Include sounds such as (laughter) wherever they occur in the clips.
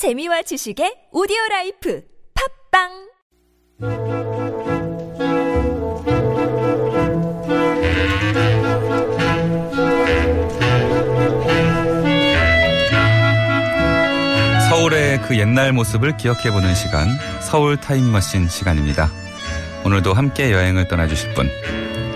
재미와 지식의 오디오 라이프 팝빵 서울의 그 옛날 모습을 기억해보는 시간, 서울 타임머신 시간입니다. 오늘도 함께 여행을 떠나주실 분,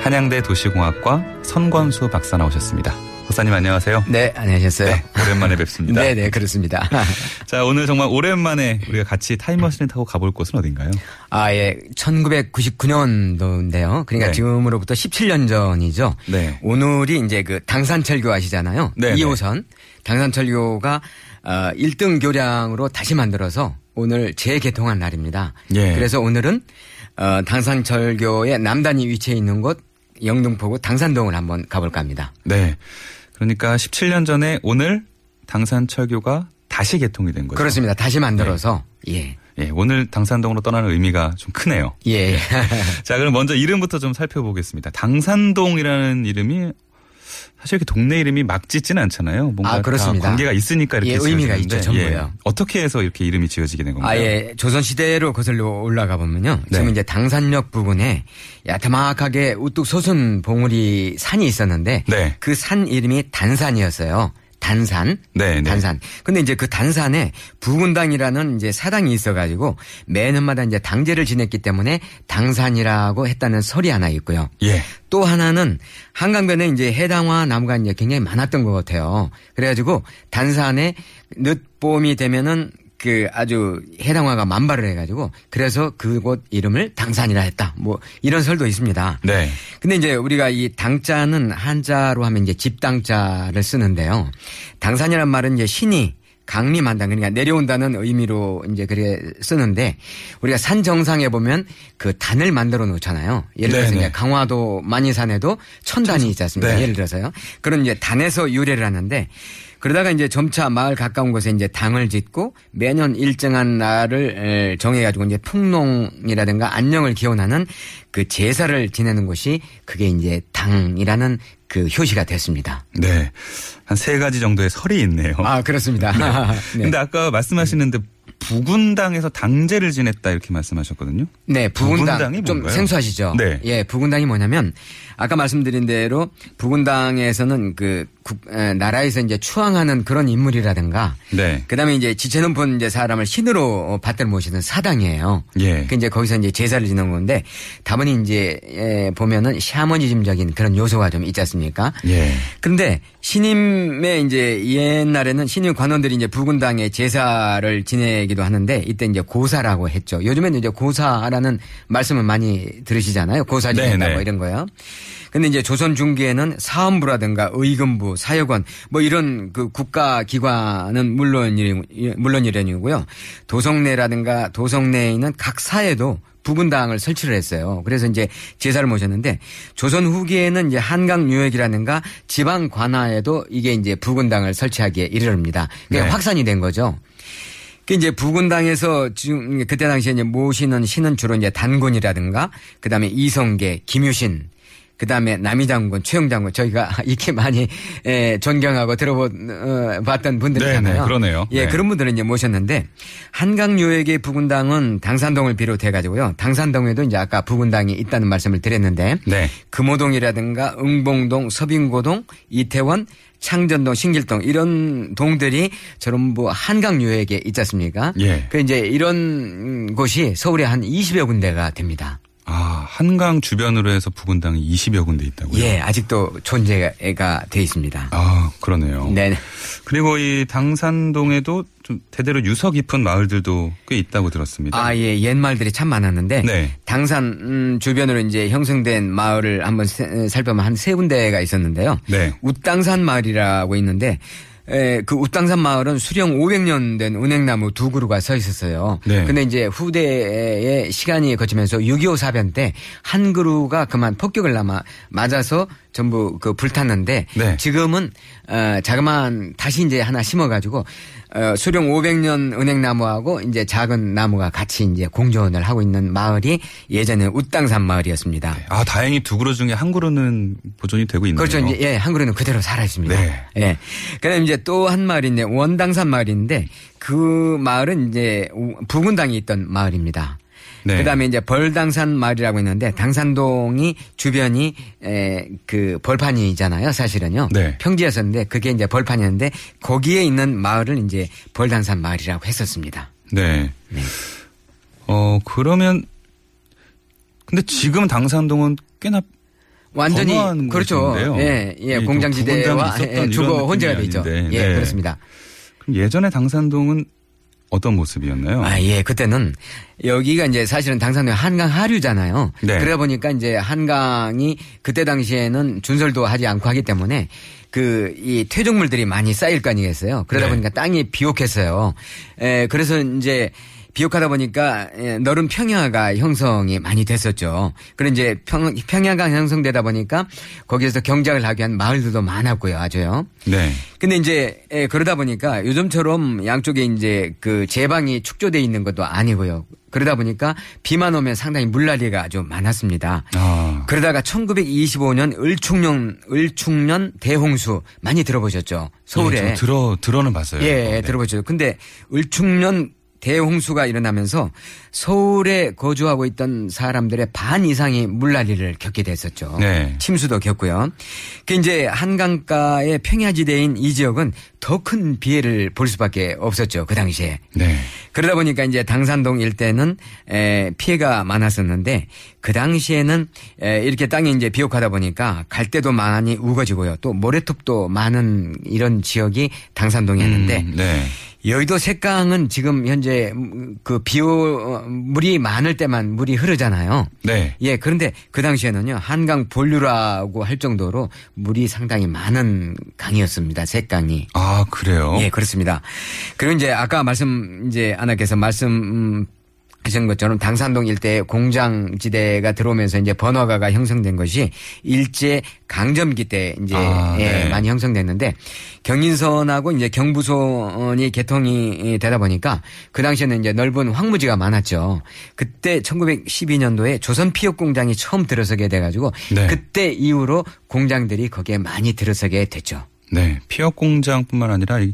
한양대 도시공학과 선권수 박사 나오셨습니다. 박사님 안녕하세요. 네, 안녕하셨어요. 네, 오랜만에 뵙습니다. (laughs) 네, 네, 그렇습니다. (laughs) 자, 오늘 정말 오랜만에 우리가 같이 타임머신을 타고 가볼 곳은 어딘가요? 아, 예. 1999년도인데요. 그러니까 네. 지금으로부터 17년 전이죠. 네. 오늘이 이제 그 당산철교 아시잖아요. 네, 2호선. 당산철교가 어, 1등 교량으로 다시 만들어서 오늘 재개통한 날입니다. 예. 그래서 오늘은 어, 당산철교의 남단이 위치해 있는 곳 영등포구 당산동을 한번 가볼까 합니다. 네. 그러니까 17년 전에 오늘 당산철교가 다시 개통이 된 거죠. 그렇습니다. 다시 만들어서 예. 예, 오늘 당산동으로 떠나는 의미가 좀 크네요. 예. (laughs) 자, 그럼 먼저 이름부터 좀 살펴보겠습니다. 당산동이라는 이름이 사실 이렇게 동네 이름이 막 짓지는 않잖아요. 뭔가 아, 그렇습니다. 다 관계가 있으니까 이렇게 예, 의미가 있죠, 전부요. 어떻게 해서 이렇게 이름이 지어지게 된 건가요? 아 예 조선 시대로 거슬러 올라가 보면요. 네. 지금 이제 당산역 부근에 야타막하게 우뚝 솟은 봉우리 산이 있었는데 네. 그산 이름이 단산이었어요. 단산. 네, 네. 단산. 근데 이제 그 단산에 부군당이라는 이제 사당이 있어가지고 매년마다 이제 당제를 지냈기 때문에 당산이라고 했다는 설이 하나 있고요. 예. 또 하나는 한강변에 이제 해당화 나무가 이제 굉장히 많았던 것 같아요. 그래가지고 단산에 늦봄이 되면은 그 아주 해당화가 만발을 해가지고 그래서 그곳 이름을 당산이라 했다. 뭐 이런 설도 있습니다. 네. 근데 이제 우리가 이 당자는 한자로 하면 이제 집당자를 쓰는데요. 당산이란 말은 이제 신이 강림한다. 그러니까 내려온다는 의미로 이제 그래 쓰는데 우리가 산 정상에 보면 그 단을 만들어 놓잖아요. 예를 들어서 네네. 이제 강화도 만이산에도 천단이 있지 않습니까? 네. 예를 들어서요. 그런 이제 단에서 유래를 하는데 그러다가 이제 점차 마을 가까운 곳에 이제 당을 짓고 매년 일정한 날을 에, 정해가지고 이제 풍농이라든가 안녕을 기원하는 그 제사를 지내는 곳이 그게 이제 당이라는 그 효시가 됐습니다. 네. 한 세 가지 정도의 설이 있네요. 아 그렇습니다. (laughs) 네. 근데 아까 말씀하시는데 부군당에서 당제를 지냈다 이렇게 말씀하셨거든요. 네, 부군당 부군당이 좀 뭔가요? 생소하시죠? 네. 예, 부군당이 뭐냐면 아까 말씀드린 대로 부군당에서는 그 국, 에, 나라에서 이제 추앙하는 그런 인물이라든가 네. 그다음에 이제 지체 높은 이제 사람을 신으로 어, 받들 모시는 사당이에요. 예. 그 이제 거기서 이제 제사를 지는 건데 다분히 이제 에, 보면은 샤머니즘적인 그런 요소가 좀 있지 않습니까? 예. 근데 신임의 이제 옛날에는 신임 관원들이 이제 부군당에 제사를 지내기도 하는데 이때 이제 고사라고 했죠. 요즘에는 이제 고사라는 말씀을 많이 들으시잖아요. 고사 지낸다 네네. 뭐 이런 거요. 근데 이제 조선 중기에는 사헌부라든가 의금부, 사역원 뭐 이런 그 국가 기관은 물론 물론 이련이고요. 도성내라든가 도성내에 있는 각 사회도 부군당을 설치를 했어요. 그래서 이제 제사를 모셨는데 조선 후기에는 이제 한강 유역이라든가 지방 관하에도 이게 이제 부군당을 설치하기에 이르릅니다. 네. 확산이 된 거죠. 그 이제 부군당에서 지금 그때 당시에 이제 모시는 신은 주로 이제 단군이라든가 그다음에 이성계, 김유신 그 다음에 남이장군, 최영 장군 저희가 (laughs) 이렇게 많이 에, 존경하고 들어봤던 분들이잖아요. 네네, 그러네요. 예, 네. 그런 분들은 이제 모셨는데 한강 요역의 부군당은 당산동을 비롯해 가지고요. 당산동에도 이제 아까 부군당이 있다는 말씀을 드렸는데 네. 금호동이라든가 응봉동, 서빙고동, 이태원, 창전동, 신길동 이런 동들이 전부 한강 요역에 있지 않습니까? 예. 그 이제 이런 곳이 서울에 한 20여 군데가 됩니다. 아, 한강 주변으로 해서 부군당이 20여 군데 있다고요? 예, 아직도 존재가 돼 있습니다. 아, 그러네요. 네. 그리고 이 당산동에도 좀 대대로 유서 깊은 마을들도 꽤 있다고 들었습니다. 아, 예, 옛말들이 참 많았는데 네. 당산 음, 주변으로 이제 형성된 마을을 한번 세- 살펴보면 한 세 군데가 있었는데요. 네. 웃당산 마을이라고 있는데 에, 그 웃당산 마을은 수령 500년 된 은행나무 두 그루가 서 있었어요. 네. 근데 이제 후대의 시간이 거치면서 6.25 사변 때 한 그루가 그만 폭격을 남아 맞아서 전부 그 불탔는데 네. 지금은 어, 자그마한 다시 이제 하나 심어가지고 어, 수령 500년 은행나무하고 이제 작은 나무가 같이 이제 공존을 하고 있는 마을이 예전에 웃당산 마을이었습니다. 아, 다행히 두 그루 중에 한 그루는 보존이 되고 있네요. 그렇죠. 이제 예, 한 그루는 그대로 살아 있습니다. 네. 예. 그다음에 이제 또 한 마을인데 원당산 마을인데 그 마을은 이제 부군당이 있던 마을입니다. 네. 그다음에 이제 벌당산 마을이라고 있는데 당산동이 주변이 에, 그 벌판이잖아요, 사실은요. 네. 평지였었는데 그게 이제 벌판이었는데 거기에 있는 마을을 이제 벌당산 마을이라고 했었습니다. 네. 어, 그러면 근데 지금 당산동은 꽤나 완전히 그렇죠. 예, 예, 이 공장지대와 예, 주거 혼재가 돼 있죠. 예, 네. 그렇습니다. 그럼 예전에 당산동은 어떤 모습이었나요? 아, 예. 그때는 여기가 이제 사실은 당산동 한강 하류잖아요. 네. 그러다 보니까 이제 한강이 그때 당시에는 준설도 하지 않고 하기 때문에 그 이 퇴적물들이 많이 쌓일 거 아니겠어요. 그러다 네. 보니까 땅이 비옥했어요. 에, 그래서 이제 비옥하다 보니까 예, 넓은 평야가 형성이 많이 됐었죠. 그런 이제 평, 평야가 형성되다 보니까 거기에서 경작을 하기 위한 마을들도 많았고요. 아주요. 네. 근데 이제 예, 그러다 보니까 요즘처럼 양쪽에 이제 그 제방이 축조돼 있는 것도 아니고요. 그러다 보니까 비만 오면 상당히 물난리가 아주 많았습니다. 아. 그러다가 1925년 을충년 을충년 대홍수 많이 들어보셨죠? 서울에 예, 저 들어 들어는 봤어요. 예, 네. 들어보죠. 근데 을충년 대홍수가 일어나면서 서울에 거주하고 있던 사람들의 반 이상이 물난리를 겪게 됐었죠. 네. 침수도 겪고요. 그 이제 한강가의 평야지대인 이 지역은 더 큰 피해를 볼 수밖에 없었죠. 그 당시에. 네. 그러다 보니까 이제 당산동 일대는 에, 피해가 많았었는데 그 당시에는 에, 이렇게 땅이 이제 비옥하다 보니까 갈대도 많이 우거지고요. 또 모래톱도 많은 이런 지역이 당산동이었는데 음, 네. 여의도 색강은 지금 현재 그 비오 물이 많을 때만 물이 흐르잖아요. 네. 예, 그런데 그 당시에는요, 한강 본류라고 할 정도로 물이 상당히 많은 강이었습니다. 색강이. 아, 그래요? 예, 그렇습니다. 그리고 이제 아까 말씀, 이제 아나께서 말씀, 음, 하신 것처럼 당산동 일대에 공장지대가 들어오면서 이제 번화가가 형성된 것이 일제 강점기 때 이제 아, 예, 네. 많이 형성됐는데 경인선하고 이제 경부선이 개통이 되다 보니까 그 당시에는 이제 넓은 황무지가 많았죠. 그때 1912년도에 조선 피혁 공장이 처음 들어서게 돼가지고 네. 그때 이후로 공장들이 거기에 많이 들어서게 됐죠. 네. 피혁 공장뿐만 아니라 이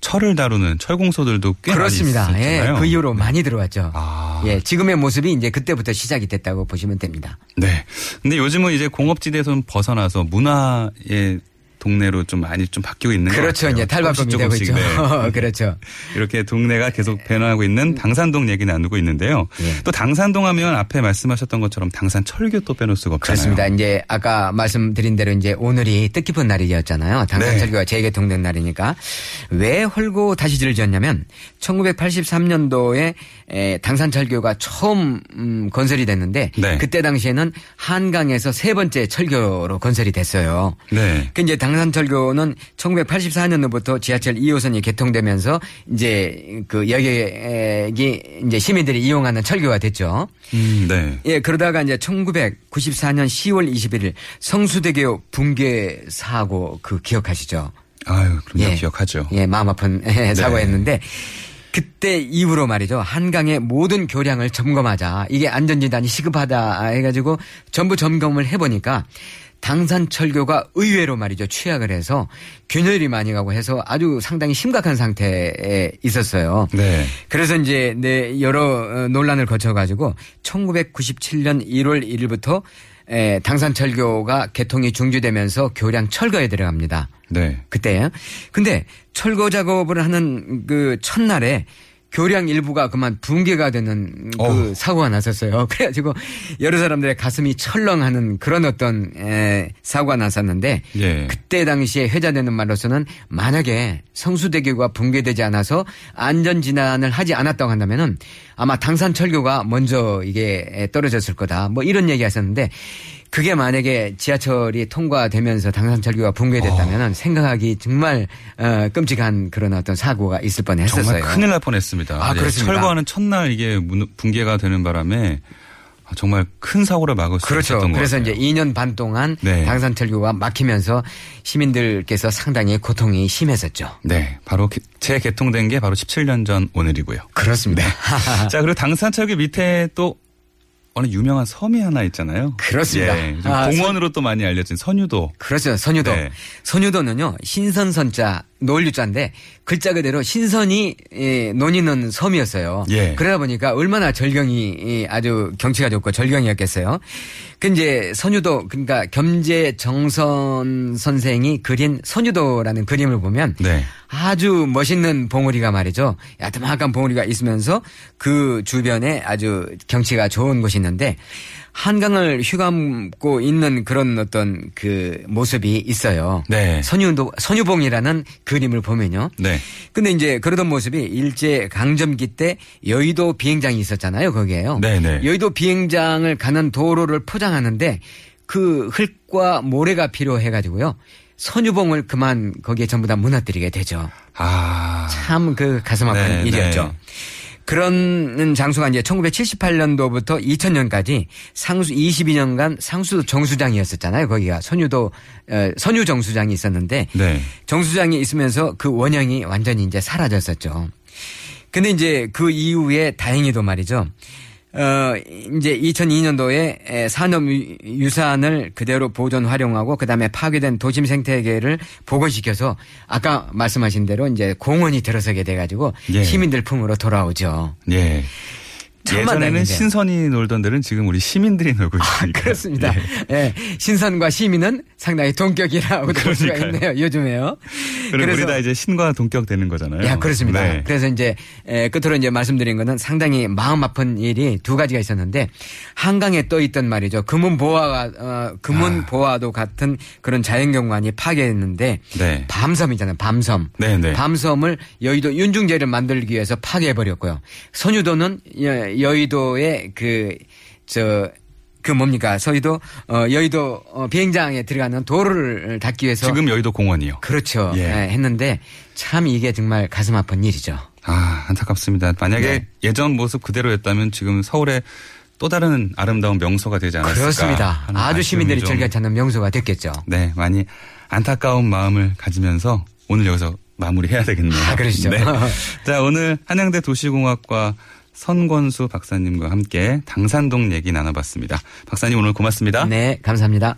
철을 다루는 철공소들도 꽤 그렇습니다. 많이 예, 있었잖아요. 그 이후로 많이 들어왔죠. 아. 예, 지금의 모습이 이제 그때부터 시작이 됐다고 보시면 됩니다. 네. 근데 요즘은 이제 공업지대에서 벗어나서 문화의 동네로 좀 많이 좀 바뀌고 있는 것 그렇죠. 같아요. 이제 탈바꿈이 조금씩 되고 있죠. 네. (laughs) 그렇죠. 이렇게 동네가 계속 변화하고 있는 당산동 얘기 나누고 있는데요. 예. 또 당산동 하면 앞에 말씀하셨던 것처럼 당산철교 또 빼놓을 수가 없잖아요. 그렇습니다. 이제 아까 말씀드린 대로 이제 오늘이 뜻깊은 날이었잖아요. 당산철교가 재개통된 날이니까 왜 헐고 다시 지를 지었냐면 1983년도에 당산철교가 처음 음, 건설이 됐는데 네. 그때 당시에는 한강에서 세 번째 철교로 건설이 됐어요. 네. 그 이제 당 산철교는 1984년도부터 지하철 2호선이 개통되면서 이제 그 여객이 이제 시민들이 이용하는 철교가 됐죠. 음, 네. 예, 그러다가 이제 1994년 10월 21일 성수대교 붕괴 사고 그 기억하시죠? 아유, 그럼 예. 기억하죠. 예, 마음 아픈 사고였는데 그때 이후로 말이죠. 한강의 모든 교량을 점검하자. 이게 안전진단이 시급하다 해가지고 전부 점검을 해보니까 당산철교가 의외로 말이죠. 취약을 해서 균열이 많이 가고 해서 아주 상당히 심각한 상태에 있었어요. 네. 그래서 이제 네 여러 어, 논란을 거쳐가지고 1997년 1월 1일부터 에, 당산철교가 개통이 중지되면서 교량 철거에 들어갑니다. 네. 그때요. 근데 철거 작업을 하는 그 첫날에 교량 일부가 그만 붕괴가 되는 그 어우. 사고가 났었어요. (laughs) 그래가지고 여러 사람들의 가슴이 철렁하는 그런 어떤 에, 사고가 났었는데 예. 그때 당시에 회자되는 말로서는 만약에 성수대교가 붕괴되지 않아서 안전 진단을 하지 않았다고 한다면은 아마 당산철교가 먼저 이게 떨어졌을 거다. 뭐 이런 얘기 하셨는데 그게 만약에 지하철이 통과되면서 당산철교가 붕괴됐다면은 생각하기 정말 어, 끔찍한 그런 어떤 사고가 있을 뻔했었어요. 정말 큰일 날 뻔했습니다. 아, 예. 철거하는 첫날 이게 문- 붕괴가 되는 바람에 아, 정말 큰 사고를 막을 수 그렇죠. 있었던 것 그래서 같아요. 이제 2년 반 동안 네. 당산철교가 막히면서 시민들께서 상당히 고통이 심했었죠. 네, 바로 개- 재개통된 게 바로 17년 전 오늘이고요. 그렇습니다. (laughs) 자, 그리고 당산철교 밑에 또 어느 유명한 섬이 하나 있잖아요. 그렇습니다. 예, 좀 아, 공원으로 또 많이 알려진 선유도. 그렇죠. 선유도. 네. 선유도는요, 신선선자, 노을유자인데, 글자 그대로 신선이 예, 논이는 섬이었어요. 예. 그러다 보니까 얼마나 절경이 예, 아주 경치가 좋고 절경이었겠어요. 그 이제 선유도, 그러니까 겸재 정선 선생이 그린 선유도라는 그림을 보면 네. 아주 멋있는 봉우리가 말이죠. 야트막한 봉우리가 있으면서 그 주변에 아주 경치가 좋은 곳이 있는데 한강을 휘감고 있는 그런 어떤 그 모습이 있어요. 네. 선유도 선유봉이라는 그림을 보면요. 네. 근데 이제 그러던 모습이 일제 강점기 때 여의도 비행장이 있었잖아요. 거기에요. 네네. 여의도 비행장을 가는 도로를 포장하는데 그 흙과 모래가 필요해 가지고요. 선유봉을 그만 거기에 전부 다 무너뜨리게 되죠. 아. 참 그 가슴 아픈 네, 일이었죠. 네. 그런 장소가 이제 1978년도부터 2000년까지 상수 22년간 상수 정수장이었었잖아요. 거기가 선유도 어, 선유 정수장이 있었는데 네. 정수장이 있으면서 그 원형이 완전히 이제 사라졌었죠. 근데 이제 그 이후에 다행히도 말이죠. 어, 이제 2002년도에 산업유산을 그대로 보존 활용하고 그 다음에 파괴된 도심 생태계를 복원시켜서 아까 말씀하신 대로 이제 공원이 들어서게 돼가지고 예. 시민들 품으로 돌아오죠. 예. 예전에는 다행이네요. 신선이 놀던 데는 지금 우리 시민들이 놀고 있으니까. 그렇습니다. 예. 예. 신선과 시민은 상당히 동격이라고 볼 수가. 있네요. 요즘에요. 그리고 우리 다 이제 신과 동격 되는 거잖아요. 야, 그렇습니다. 네. 그래서 이제 에, 끝으로 이제 말씀드린 거는 상당히 마음 아픈 일이 두 가지가 있었는데 한강에 떠 있던 말이죠. 금은 보화가 어, 금은 아. 보화도 같은 그런 자연경관이 파괴했는데 네. 밤섬이잖아요. 밤섬. 네, 네. 밤섬을 여의도 윤중제를 만들기 위해서 파괴해 버렸고요. 선유도는 여- 여의도의 그저 그 뭡니까 서의도 어 여의도 어, 비행장에 들어가는 도로를 닫기 위해서 지금 여의도 공원이요. 그렇죠. 예. 예, 했는데 참 이게 정말 가슴 아픈 일이죠. 아, 안타깝습니다. 만약에 네. 예전 모습 그대로였다면 지금 서울에 또 다른 아름다운 명소가 되지 않았을까. 그렇습니다. 아주 시민들이 좀, 즐겨 찾는 명소가 됐겠죠. 네, 많이 안타까운 마음을 가지면서 오늘 여기서 마무리해야 되겠네요. 아, 그러시죠. 네. (laughs) 자, 오늘 한양대 도시공학과 선권수 박사님과 함께 당산동 얘기 나눠봤습니다. 박사님 오늘 고맙습니다. 네, 감사합니다.